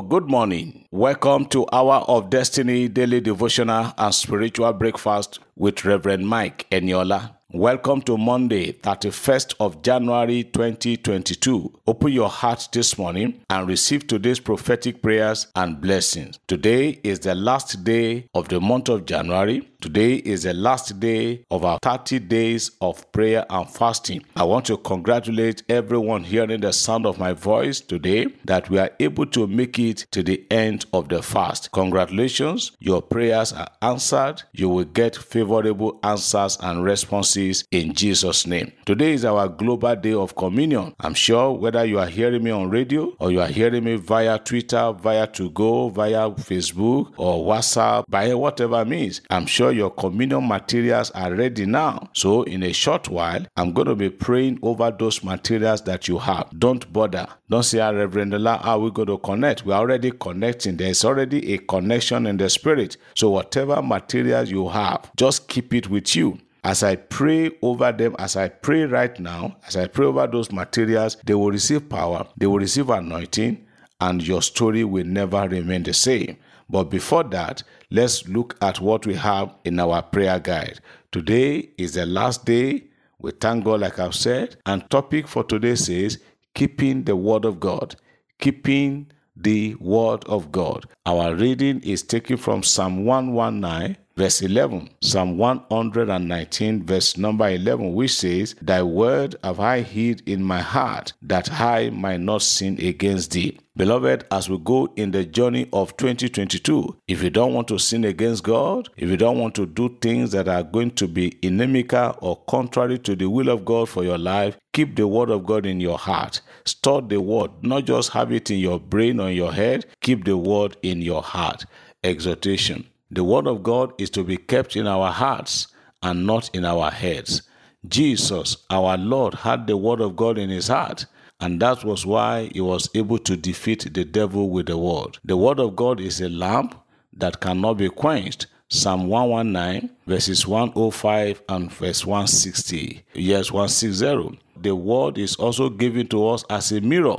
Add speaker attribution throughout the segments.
Speaker 1: Good morning. Welcome to Hour of Destiny daily devotional and spiritual breakfast with Reverend Mike Eniola. Welcome to Monday, 31st of January 2022. Open your heart this morning and receive today's prophetic prayers and blessings. Today is the last day of the month of January. Today is the last day of our 30 days of prayer and fasting. I want to congratulate everyone hearing the sound of my voice today that we are able to make it to the end of the fast. Congratulations, your prayers are answered. You will get favorable answers and responses in Jesus' name. Today is our global day of communion. I'm sure whether you are hearing me on radio or you are hearing me via Twitter, via To Go, via Facebook or WhatsApp, by whatever means, I'm sure your communion materials are ready now. So, in a short while, I'm going to be praying over those materials that you have. Don't bother. Don't say, ah, Reverend Ola, how are we going to connect? We're already connecting. There's already a connection in the spirit. So, whatever materials you have, just keep it with you as I pray over them, as I pray right now, as I pray over those materials, they will receive power, they will receive anointing, and your story will never remain the same. But before that, let's look at what we have in our prayer guide. Today is the last day. We thank God, like I've said. And topic for today says keeping the word of God. Keeping the word of God. Our reading is taken from Psalm 119 verse 11, Psalm 119, verse number 11, which says, Thy word have I hid in my heart, that I might not sin against thee. Beloved, as we go in the journey of 2022, if you don't want to sin against God, if you don't want to do things that are going to be inimical or contrary to the will of God for your life, keep the word of God in your heart. Store the word, not just have it in your brain or your head, keep the word in your heart. Exhortation. The Word of God is to be kept in our hearts and not in our heads. Jesus, our Lord, had the Word of God in his heart, and that was why he was able to defeat the devil with the Word. The Word of God is a lamp that cannot be quenched. Psalm 119, verses 105 and verse 160. Yes, 160. The Word is also given to us as a mirror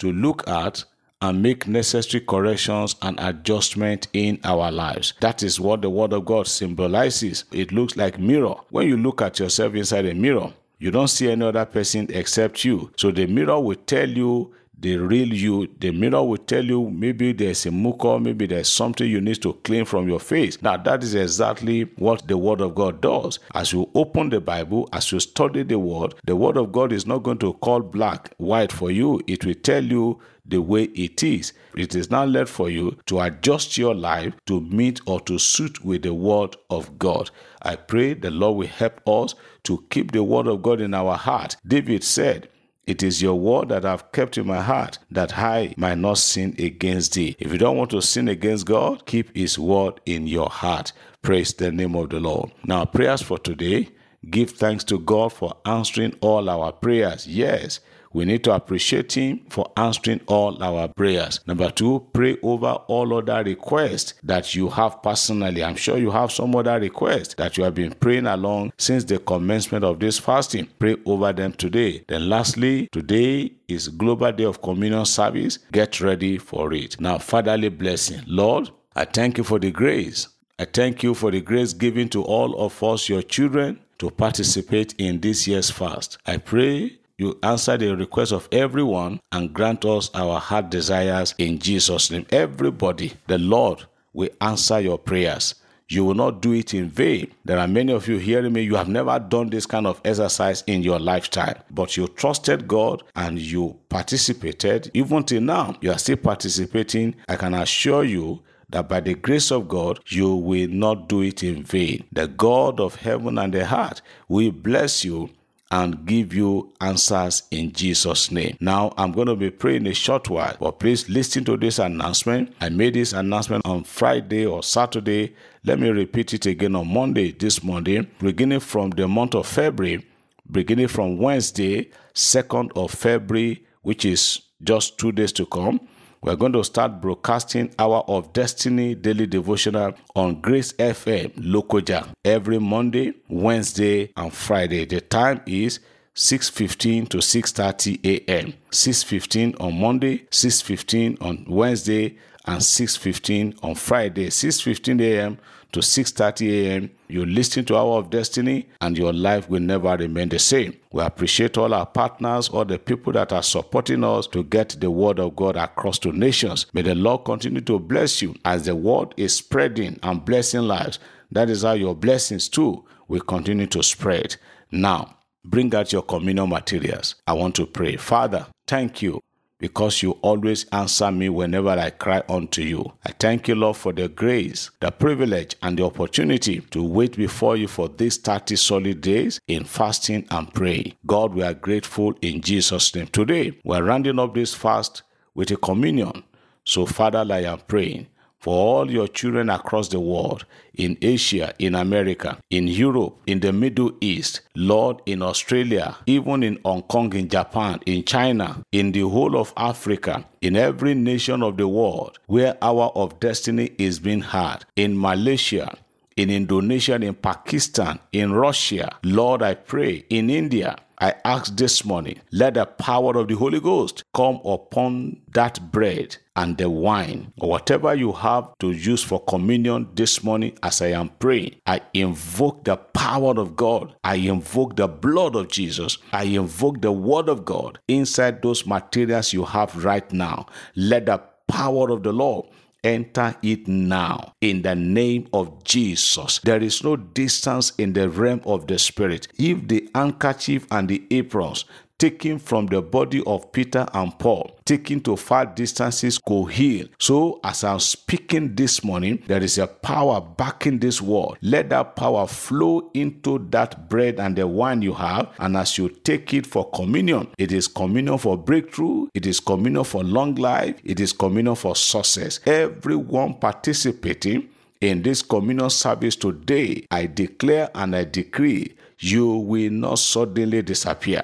Speaker 1: to look at and make necessary corrections and adjustment in our lives. That is what the word of God symbolizes. It looks like mirror. When you look at yourself inside a mirror, you don't see any other person except you. So the mirror will tell you the real you. The mirror will tell you maybe there's a mucor, maybe there's something you need to clean from your face. Now, that is exactly what the Word of God does. As you open the Bible, as you study the Word, the Word of God is not going to call black white for you. It will tell you the way it is. It is now left for you to adjust your life to meet or to suit with the Word of God. I pray the Lord will help us to keep the Word of God in our heart. David said, it is your word that I've kept in my heart, that I might not sin against thee. If you don't want to sin against God, keep his word in your heart. Praise the name of the Lord. Now, prayers for today. Give thanks to God for answering all our prayers. Yes, we need to appreciate Him for answering all our prayers. Number two, pray over all other requests that you have personally. I'm sure you have some other requests that you have been praying along since the commencement of this fasting. Pray over them today. Then, lastly, today is Global Day of Communion Service. Get ready for it. Now, Fatherly blessing. Lord, I thank you for the grace. I thank you for the grace given to all of us, your children, to participate in this year's fast. I pray you answer the request of everyone and grant us our heart desires in Jesus' name. Everybody, the Lord will answer your prayers. You will not do it in vain. There are many of you hearing me, you have never done this kind of exercise in your lifetime, but you trusted God and you participated. Even till now, you are still participating. I can assure you that by the grace of God, you will not do it in vain. The God of heaven and the heart will bless you and give you answers in Jesus' name. Now, I'm going to be praying a short while, but please listen to this announcement. I made this announcement on Friday or Saturday. Let me repeat it again on Monday, this Monday, beginning from the month of February, beginning from Wednesday, 2nd of February, which is just two days to come. We're going to start broadcasting Hour of Destiny daily devotional on Grace FM Lokoja every Monday, Wednesday, and Friday. The time is 6:15 to 6:30 a.m. 6:15 on Monday, 6:15 on Wednesday, and 6:15 on Friday. 6:15 a.m. to 6:30 a.m. You listen to Hour of Destiny, and your life will never remain the same. We appreciate all our partners, all the people that are supporting us to get the word of God across to nations. May the Lord continue to bless you as the word is spreading and blessing lives. That is how your blessings too will continue to spread. Now, bring out your communal materials. I want to pray. Father, thank you because you always answer me whenever I cry unto you. I thank you, Lord, for the grace, the privilege, and the opportunity to wait before you for these 30 solid days in fasting and praying. God, we are grateful in Jesus' name. Today, we're rounding up this fast with a communion. So, Father, I am praying for all your children across the world, in Asia, in America, in Europe, in the Middle East, Lord, in Australia, even in Hong Kong, in Japan, in China, in the whole of Africa, in every nation of the world where Hour of Destiny is being had, in Malaysia, in Indonesia, in Pakistan, in Russia, Lord, I pray, in India, I ask this morning, let the power of the Holy Ghost come upon that bread and the wine, or whatever you have to use for communion this morning as I am praying. I invoke the power of God. I invoke the blood of Jesus. I invoke the word of God inside those materials you have right now. Let the power of the Lord enter it now in the name of Jesus. There is no distance in the realm of the spirit. If the handkerchief and the aprons taken from the body of Peter and Paul, taken to far distances, could heal. So, as I'm speaking this morning, there is a power backing this word. Let that power flow into that bread and the wine you have. And as you take it for communion, it is communion for breakthrough, it is communion for long life, it is communion for success. Everyone participating in this communion service today, I declare and I decree you will not suddenly disappear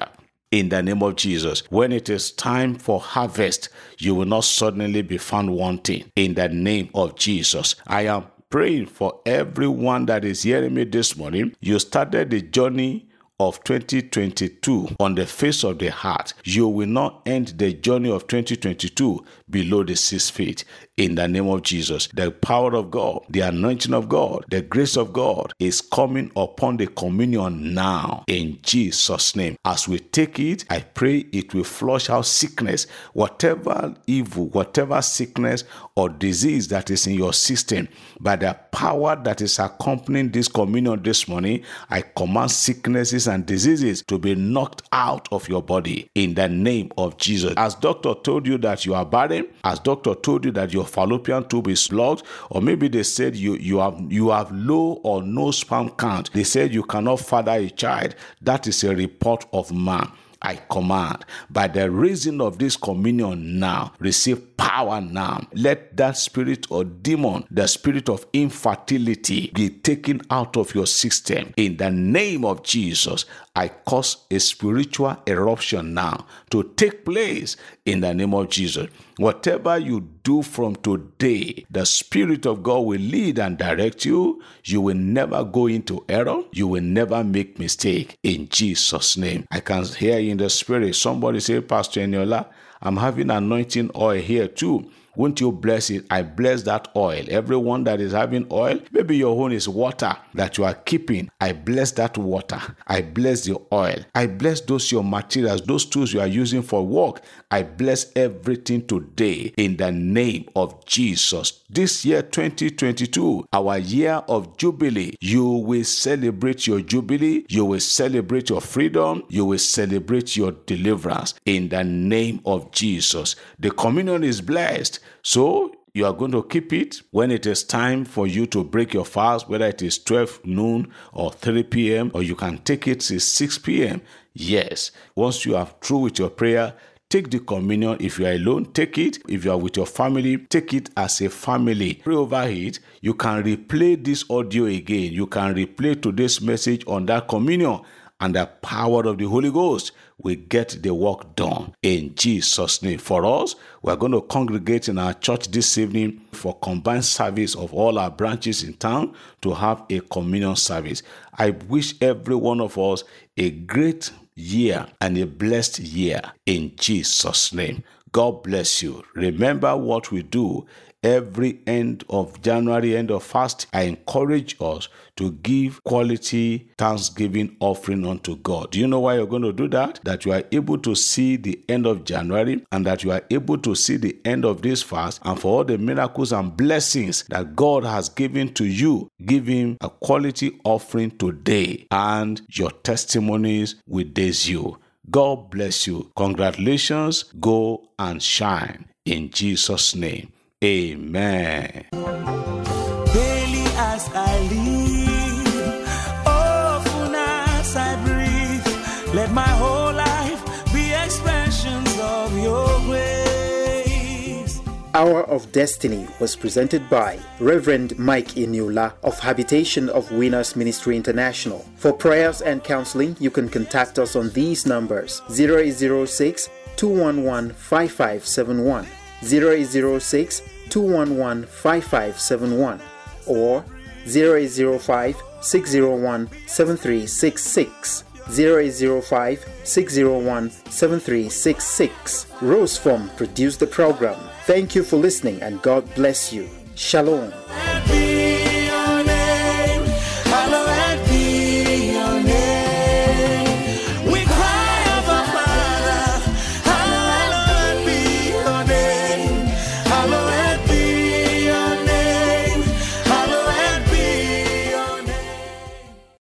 Speaker 1: in the name of Jesus. When it is time for harvest, you will not suddenly be found wanting in the name of Jesus. I am praying for everyone that is hearing me this morning. You started the journey of 2022 on the face of the heart. You will not end the journey of 2022 below the six feet in the name of Jesus. The power of God, the anointing of God, the grace of God is coming upon the communion now in Jesus' name. As we take it, I pray it will flush out sickness, whatever evil, whatever sickness or disease that is in your system. By the power that is accompanying this communion this morning, I command sicknesses and diseases to be knocked out of your body in the name of Jesus. As doctor told you that you are barren, as doctor told you that your fallopian tube is blocked, or maybe they said you you have you have low or no sperm count. They said you cannot father a child. That is a report of man. I command by the reason of this communion now, receive power now. Let that spirit or demon, the spirit of infertility, be taken out of your system. In the name of Jesus, I cause a spiritual eruption now to take place in the name of Jesus. Whatever you do from today, the Spirit of God will lead and direct you. You will never go into error. You will never make mistake in Jesus' name. I can hear in the spirit somebody say, Pastor Eniola, I'm having anointing oil here too. Won't you bless it? I bless that oil. Everyone that is having oil, maybe your own is water that you are keeping. I bless that water. I bless the oil. I bless those your materials, those tools you are using for work. I bless everything today in the name of Jesus. This year 2022, our year of jubilee, you will celebrate your jubilee. You will celebrate your freedom. You will celebrate your deliverance in the name of Jesus. The communion is blessed. So You are going to keep it when it is time for you to break your fast, whether it is 12 noon or 3 p.m., or you can take it till 6 p.m. Yes, once you are through with your prayer, Take the communion. If you are alone, take it. If you are with your family, take it as a family. Pray over it. You can replay this audio again. You can replay today's message on that communion, and the power of the Holy Ghost will get the work done in Jesus' name. For us, we are going to congregate in our church this evening for combined service of all our branches in town to have a communion service. I wish every one of us a great year and a blessed year in Jesus' name. God bless you. Remember what we do every end of January, end of fast, I encourage us to give quality thanksgiving offering unto God. Do you know why you're going to do that? That you are able to see the end of January and that you are able to see the end of this fast and for all the miracles and blessings that God has given to you. Give Him a quality offering today and your testimonies will daze you. God bless you. Congratulations. Go and shine in Jesus' name. Amen.
Speaker 2: Daily as I live, often as I breathe, let my whole life be expressions of your grace.
Speaker 3: Hour of Destiny was presented by Reverend Mike Eniola of Habitation of Winners Ministry International. For prayers and counseling, you can contact us on these numbers 0806 211 5571, 0806 211 5571, or 0805 601 7366. 0805 601 7366. Rose Form produced the program. Thank you for listening and God bless you. Shalom.